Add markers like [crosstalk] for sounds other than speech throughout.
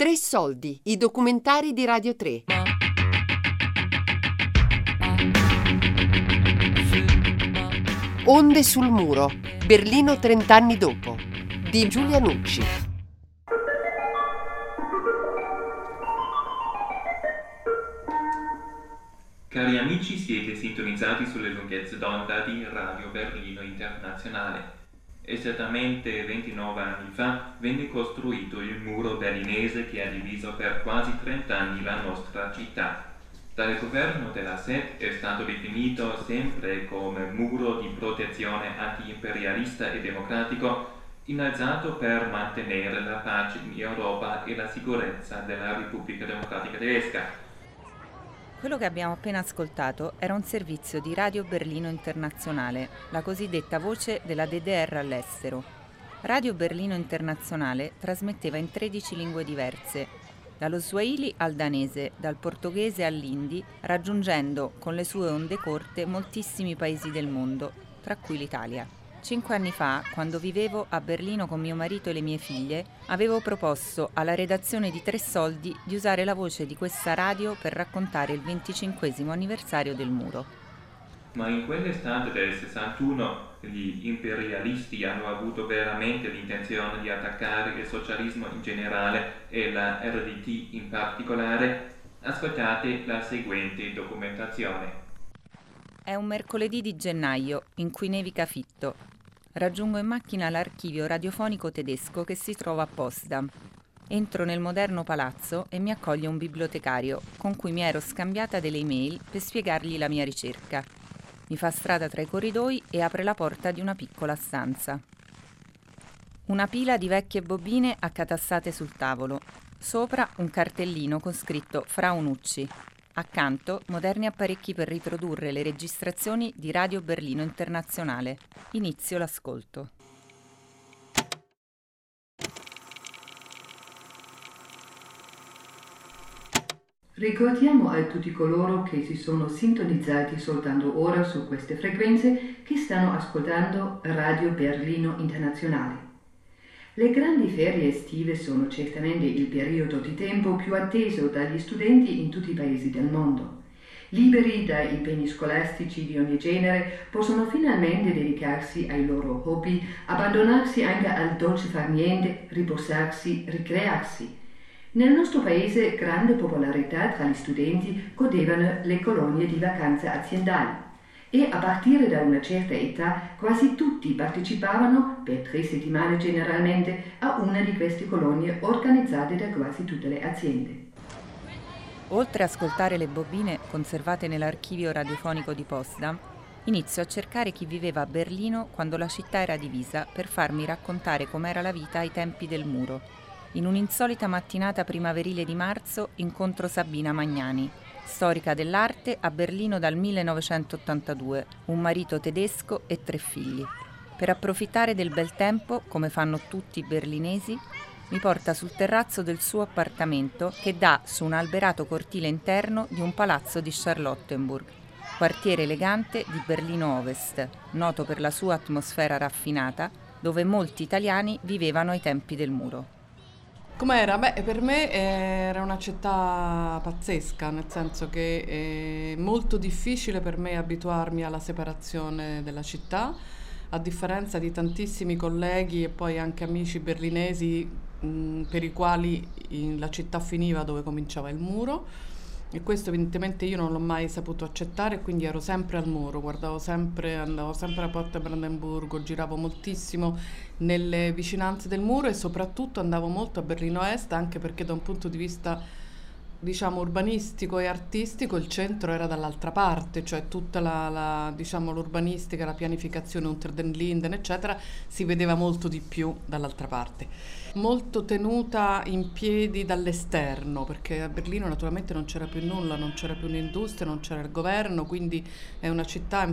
Tre soldi, i documentari di Radio 3. Onde sul muro, Berlino 30 anni dopo, di Giulia Nucci. Cari amici, siete sintonizzati sulle lunghezze d'onda di Radio Berlino Internazionale. Esattamente 29 anni fa venne costruito il muro berlinese che ha diviso per quasi 30 anni la nostra città. Dal governo della SED è stato definito sempre come muro di protezione anti-imperialista e democratico innalzato per mantenere la pace in Europa e la sicurezza della Repubblica Democratica Tedesca. Quello che abbiamo appena ascoltato era un servizio di Radio Berlino Internazionale, la cosiddetta voce della DDR all'estero. Radio Berlino Internazionale trasmetteva in 13 lingue diverse, dallo swahili al danese, dal portoghese all'indi, raggiungendo con le sue onde corte moltissimi paesi del mondo, tra cui l'Italia. Cinque anni fa, quando vivevo a Berlino con mio marito e le mie figlie, avevo proposto alla redazione di Tre Soldi di usare la voce di questa radio per raccontare il 25 anniversario del muro ma in quell'estate del 61 gli imperialisti hanno avuto veramente l'intenzione di attaccare il socialismo in generale e la RDT in particolare, ascoltate la seguente documentazione. È un mercoledì di gennaio in cui nevica fitto. Raggiungo in macchina l'archivio radiofonico tedesco che si trova a Potsdam. Entro nel moderno palazzo e mi accoglie un bibliotecario con cui mi ero scambiata delle email per spiegargli la mia ricerca. Mi fa strada tra i corridoi e apre la porta di una piccola stanza. Una pila di vecchie bobine accatassate sul tavolo. Sopra un cartellino con scritto Frau Nucci. Accanto moderni apparecchi per riprodurre le registrazioni di Radio Berlino Internazionale. Inizio l'ascolto. Ricordiamo a tutti coloro che si sono sintonizzati soltanto ora su queste frequenze che stanno ascoltando Radio Berlino Internazionale. Le grandi ferie estive sono certamente il periodo di tempo più atteso dagli studenti in tutti i paesi del mondo. Liberi da impegni scolastici di ogni genere, possono finalmente dedicarsi ai loro hobby, abbandonarsi anche al dolce far niente, riposarsi, ricrearsi nel nostro paese grande popolarità tra gli studenti godevano le colonie di vacanza aziendali e a partire da una certa età quasi tutti partecipavano, per tre settimane generalmente, a una di queste colonie organizzate da quasi tutte le aziende. Oltre a ascoltare le bobine conservate nell'archivio radiofonico di Potsdam, inizio a cercare chi viveva a Berlino quando la città era divisa per farmi raccontare com'era la vita ai tempi del muro in un'insolita mattinata primaverile di marzo incontro Sabina Magnani, storica dell'arte a Berlino dal 1982, un marito tedesco e tre figli. Per approfittare del bel tempo, come fanno tutti i berlinesi, mi porta sul terrazzo del suo appartamento che dà su un alberato cortile interno di un palazzo di Charlottenburg, quartiere elegante di Berlino Ovest, noto per la sua atmosfera raffinata, dove molti italiani vivevano ai tempi del muro. Com'era? Beh, per me era una città pazzesca, nel senso che è molto difficile per me abituarmi alla separazione della città, a differenza di tantissimi colleghi e poi anche amici berlinesi mh, per i quali la città finiva dove cominciava il muro e questo evidentemente io non l'ho mai saputo accettare, quindi ero sempre al muro, guardavo sempre, andavo sempre alla porta Brandenburgo, giravo moltissimo nelle vicinanze del muro e soprattutto andavo molto a Berlino Est, anche perché da un punto di vista diciamo urbanistico e artistico il centro era dall'altra parte, cioè tutta la, la diciamo, l'urbanistica, la pianificazione Unter den Linden, eccetera, si vedeva molto di più dall'altra parte. Molto tenuta in piedi dall'esterno, perché a Berlino naturalmente non c'era più nulla, non c'era più un'industria, non c'era il governo, quindi è una città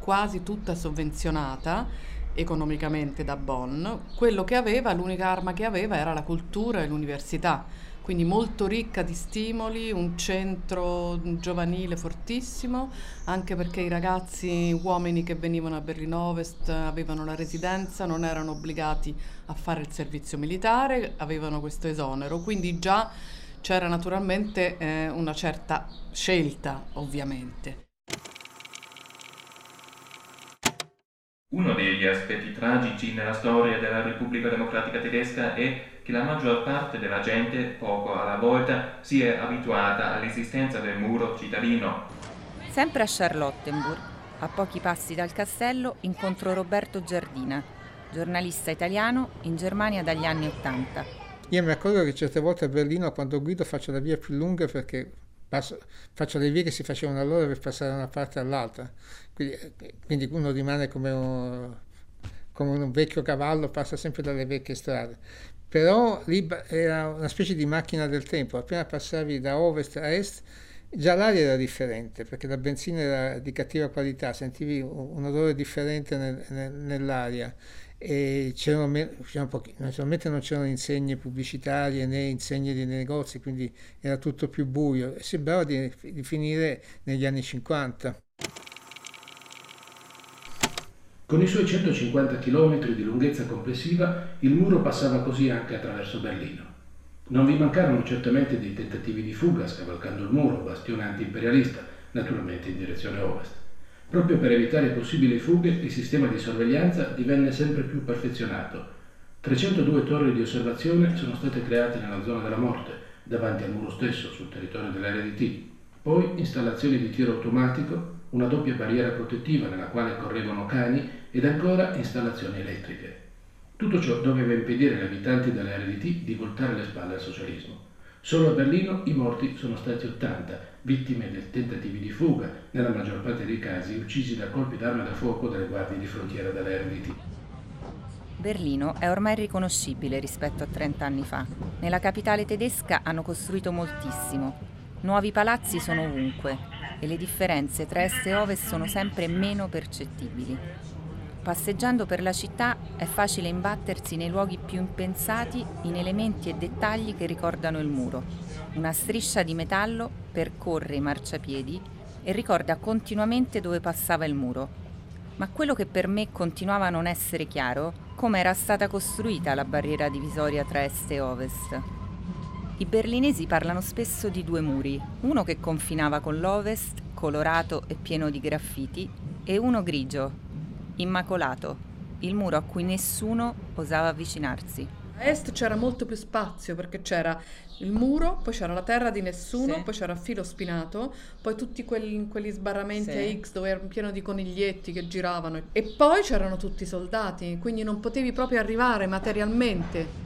quasi tutta sovvenzionata economicamente da Bonn. Quello che aveva, l'unica arma che aveva era la cultura e l'università quindi molto ricca di stimoli, un centro giovanile fortissimo, anche perché i ragazzi uomini che venivano a Berlino Ovest avevano la residenza, non erano obbligati a fare il servizio militare, avevano questo esonero, quindi già c'era naturalmente eh, una certa scelta, ovviamente. Uno degli aspetti tragici nella storia della Repubblica Democratica Tedesca è che la maggior parte della gente, poco alla volta, si è abituata all'esistenza del muro cittadino. Sempre a Charlottenburg, a pochi passi dal castello, incontro Roberto Giardina, giornalista italiano in Germania dagli anni Ottanta. Io mi accorgo che certe volte a Berlino quando guido faccio la via più lunga perché passo, faccio le vie che si facevano allora per passare da una parte all'altra. Quindi, quindi uno rimane come un, come un vecchio cavallo, passa sempre dalle vecchie strade però lì era una specie di macchina del tempo, appena passavi da ovest a est già l'aria era differente perché la benzina era di cattiva qualità, sentivi un odore differente nel, nel, nell'aria e c'erano, c'erano pochi, naturalmente non c'erano insegne pubblicitarie né insegne di negozi, quindi era tutto più buio e sembrava di, di finire negli anni 50. Con i suoi 150 km di lunghezza complessiva, il muro passava così anche attraverso Berlino. Non vi mancarono certamente dei tentativi di fuga scavalcando il muro, bastione anti-imperialista, naturalmente in direzione ovest. Proprio per evitare possibili fughe, il sistema di sorveglianza divenne sempre più perfezionato. 302 torri di osservazione sono state create nella zona della morte, davanti al muro stesso, sul territorio dell'RDT. Poi installazioni di tiro automatico una doppia barriera protettiva nella quale correvano cani ed ancora installazioni elettriche. Tutto ciò doveva impedire agli abitanti della RDT di voltare le spalle al socialismo. Solo a Berlino i morti sono stati 80, vittime dei tentativi di fuga, nella maggior parte dei casi uccisi da colpi d'arma da fuoco dalle guardie di frontiera della RDT. Berlino è ormai riconoscibile rispetto a 30 anni fa. Nella capitale tedesca hanno costruito moltissimo. Nuovi palazzi sono ovunque, e le differenze tra est e ovest sono sempre meno percettibili. Passeggiando per la città è facile imbattersi nei luoghi più impensati in elementi e dettagli che ricordano il muro. Una striscia di metallo percorre i marciapiedi e ricorda continuamente dove passava il muro. Ma quello che per me continuava a non essere chiaro, come era stata costruita la barriera divisoria tra est e ovest. I berlinesi parlano spesso di due muri, uno che confinava con l'ovest, colorato e pieno di graffiti, e uno grigio, immacolato, il muro a cui nessuno osava avvicinarsi. A est c'era molto più spazio perché c'era il muro, poi c'era la terra di nessuno, Sì. poi c'era filo spinato, poi tutti quelli, quegli sbarramenti Sì. a X dove era pieno di coniglietti che giravano e poi c'erano tutti i soldati, quindi non potevi proprio arrivare materialmente.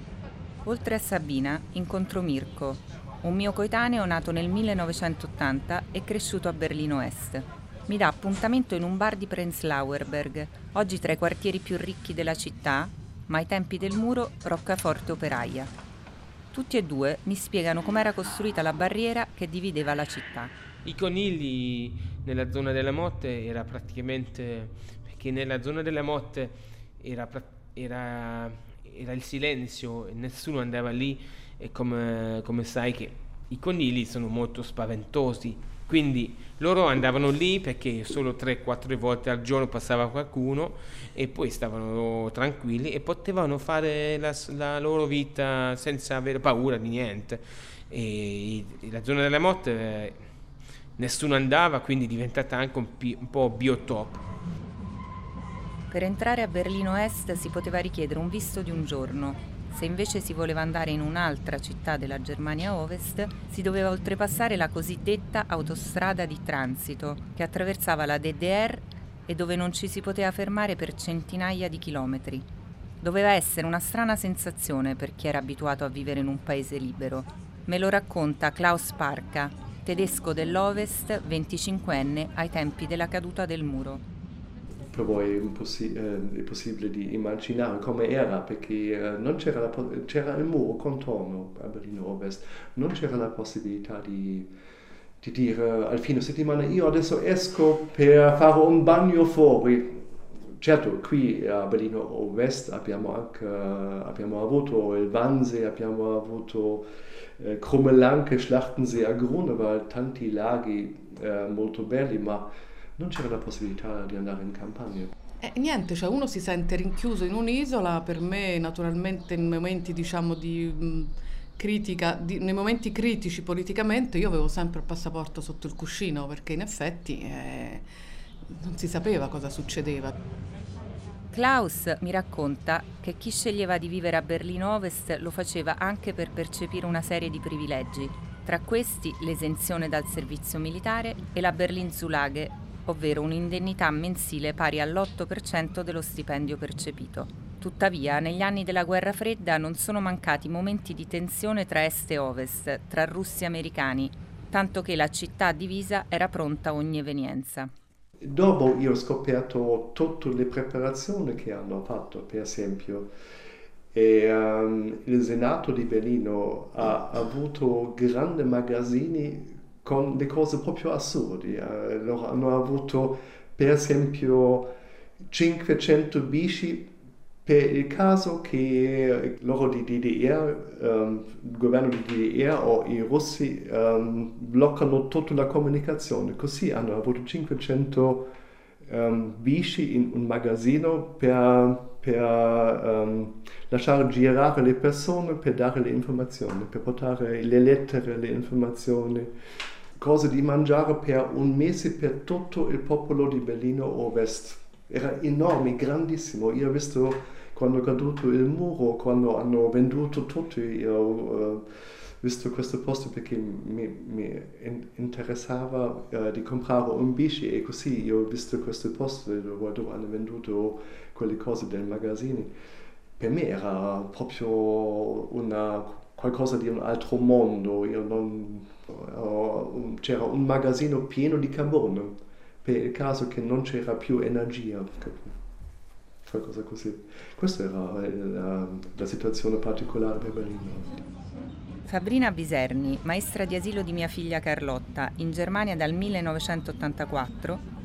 Oltre a Sabina, incontro Mirko, un mio coetaneo nato nel 1980 e cresciuto a Berlino Est. Mi dà appuntamento in un bar di Prenzlauerberg, oggi tra i quartieri più ricchi della città, ma ai tempi del muro roccaforte operaia. Tutti e due mi spiegano com'era costruita la barriera che divideva la città. I conigli nella zona della Motte era praticamente perché nella zona della Motte era, era- era il silenzio e nessuno andava lì e come, come sai che i conigli sono molto spaventosi quindi loro andavano lì perché solo 3-4 volte al giorno passava qualcuno e poi stavano tranquilli e potevano fare la, la loro vita senza avere paura di niente. E la zona della Motte eh, nessuno andava, quindi è diventata anche un, pi- un po' biotop. Per entrare a Berlino Est si poteva richiedere un visto di un giorno. Se invece si voleva andare in un'altra città della Germania Ovest, si doveva oltrepassare la cosiddetta autostrada di transito, che attraversava la DDR e dove non ci si poteva fermare per centinaia di chilometri. Doveva essere una strana sensazione per chi era abituato a vivere in un paese libero. Me lo racconta Klaus Parka, tedesco dell'Ovest, 25enne ai tempi della caduta del muro. Per voi impossi- eh, è possibile di immaginare come era perché eh, non c'era, po- c'era il muro contorno a Berlino Ovest, non c'era la possibilità di, di dire al fine settimana io adesso esco per fare un bagno fuori. certo, qui a Berlino Ovest abbiamo anche abbiamo avuto il Wannsee, abbiamo avuto eh, Krummelanke, Schlachtensee, Agrunewald, tanti laghi eh, molto belli, ma non c'era la possibilità di andare in campagna. Eh, niente, cioè uno si sente rinchiuso in un'isola, per me naturalmente in momenti diciamo di mh, critica, di, nei momenti critici politicamente io avevo sempre il passaporto sotto il cuscino perché in effetti eh, non si sapeva cosa succedeva. Klaus mi racconta che chi sceglieva di vivere a Berlino Ovest lo faceva anche per percepire una serie di privilegi, tra questi l'esenzione dal servizio militare e la Berlin Zulage, ovvero un'indennità mensile pari all'8% dello stipendio percepito. Tuttavia, negli anni della guerra fredda non sono mancati momenti di tensione tra est e ovest, tra russi e americani, tanto che la città divisa era pronta a ogni evenienza. Dopo io ho scoperto tutte le preparazioni che hanno fatto, per esempio, e, um, il Senato di Berlino ha avuto grandi magazzini con le cose proprio assurde. Uh, loro hanno avuto, per esempio, 500 bici per il caso che loro di DDR, um, il governo di DDR o i russi um, bloccano tutta la comunicazione, così hanno avuto 500 um, bici in un magazzino per, per um, lasciare girare le persone, per dare le informazioni, per portare le lettere, le informazioni, cose di mangiare per un mese per tutto il popolo di Berlino Ovest. Era enorme, grandissimo. Io ho visto quando è caduto il muro, quando hanno venduto tutti, io ho uh, visto questo posto perché mi, mi interessava uh, di comprare un bici e così io ho visto questo posto dove, dove hanno venduto quelle cose del magazzino. Per me era proprio una, qualcosa di un altro mondo, non, uh, c'era un magazzino pieno di carbone per il caso che non c'era più energia qualcosa così. Questa era la, la situazione particolare per Berlino. Fabrina Biserni, maestra di asilo di mia figlia Carlotta, in Germania dal 1984,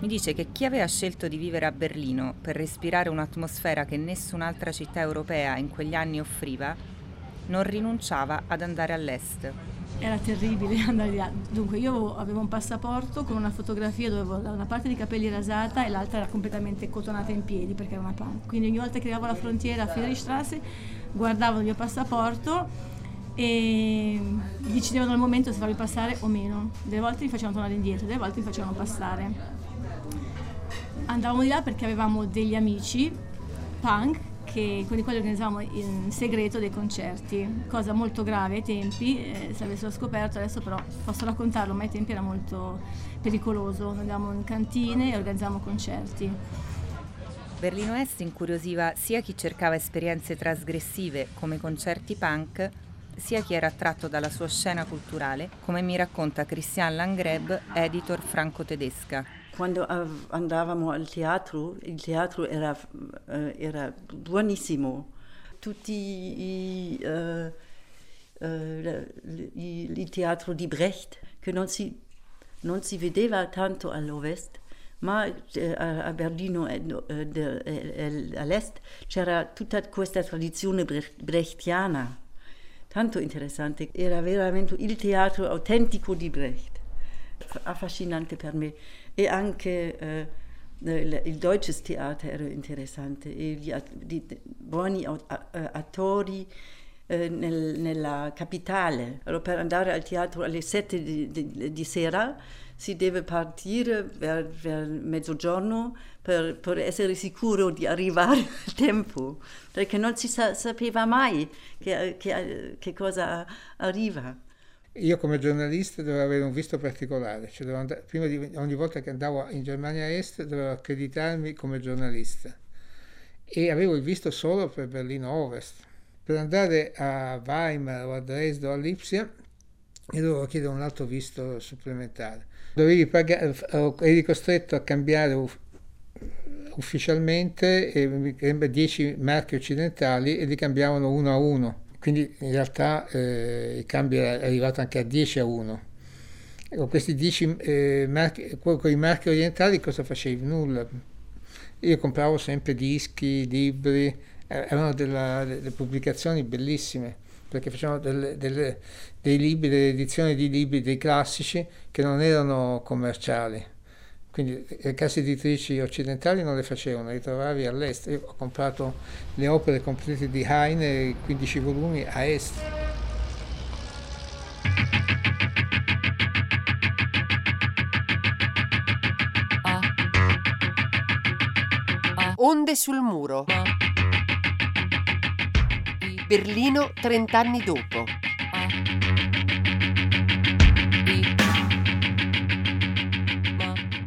mi dice che chi aveva scelto di vivere a Berlino per respirare un'atmosfera che nessun'altra città europea in quegli anni offriva, non rinunciava ad andare all'est era terribile [laughs] andare là. Dunque io avevo un passaporto con una fotografia dove avevo una parte dei capelli rasata e l'altra era completamente cotonata in piedi perché era una punk. Quindi ogni volta che arrivavo alla frontiera a Friedrichstrasse guardavo il mio passaporto e decidevano al momento se farmi passare o meno. Delle volte mi facevano tornare indietro, delle volte mi facevano passare. Andavamo di là perché avevamo degli amici punk che, con i quali organizzavamo in segreto dei concerti, cosa molto grave ai tempi, eh, se avessero scoperto, adesso però posso raccontarlo, ma ai tempi era molto pericoloso, andavamo in cantine e organizzavamo concerti. Berlino Est incuriosiva sia chi cercava esperienze trasgressive come concerti punk, sia chi era attratto dalla sua scena culturale, come mi racconta Christian Langreb, editor franco-tedesca. Quando andavamo al teatro, il teatro era, uh, era buonissimo. Tutti i, uh, uh, il, il teatro di Brecht, che non si, non si vedeva tanto all'ovest, ma a Berlino all'est c'era tutta questa tradizione brechtiana, tanto interessante. Era veramente il teatro autentico di Brecht, affascinante per me e anche eh, il deutsches Theater era interessante, gli, di, buoni attori eh, nel, nella capitale. Allora, per andare al teatro alle sette di, di, di sera si deve partire per, per mezzogiorno per, per, essere sicuro di arrivare [laughs] a tempo, perché non si sa, sapeva mai che, che, che cosa arriva. Io come giornalista dovevo avere un visto particolare, cioè andare, di ogni volta che andavo in Germania Est dovevo accreditarmi come giornalista e avevo il visto solo per Berlino Ovest. Per andare a Weimar o a Dresda o a Lipsia io dovevo chiedere un altro visto supplementare. Dovevi pagare, eri costretto a cambiare uff, ufficialmente eh, 10 marchi occidentali e li cambiavano uno a uno quindi in realtà eh, il cambio è arrivato anche a 10 a 1. Con questi 10 eh, marchi, con i marchi orientali cosa facevi? Nulla. io compravo sempre dischi, libri, eh, erano della, delle pubblicazioni bellissime perché facevano delle, delle, dei libri, delle edizioni di libri, dei classici che non erano commerciali. Quindi le case editrici occidentali non le facevano, le trovavi all'estero. Io ho comprato le opere complete di Heine, 15 volumi, a est. Onde sul muro. Berlino 30 anni dopo.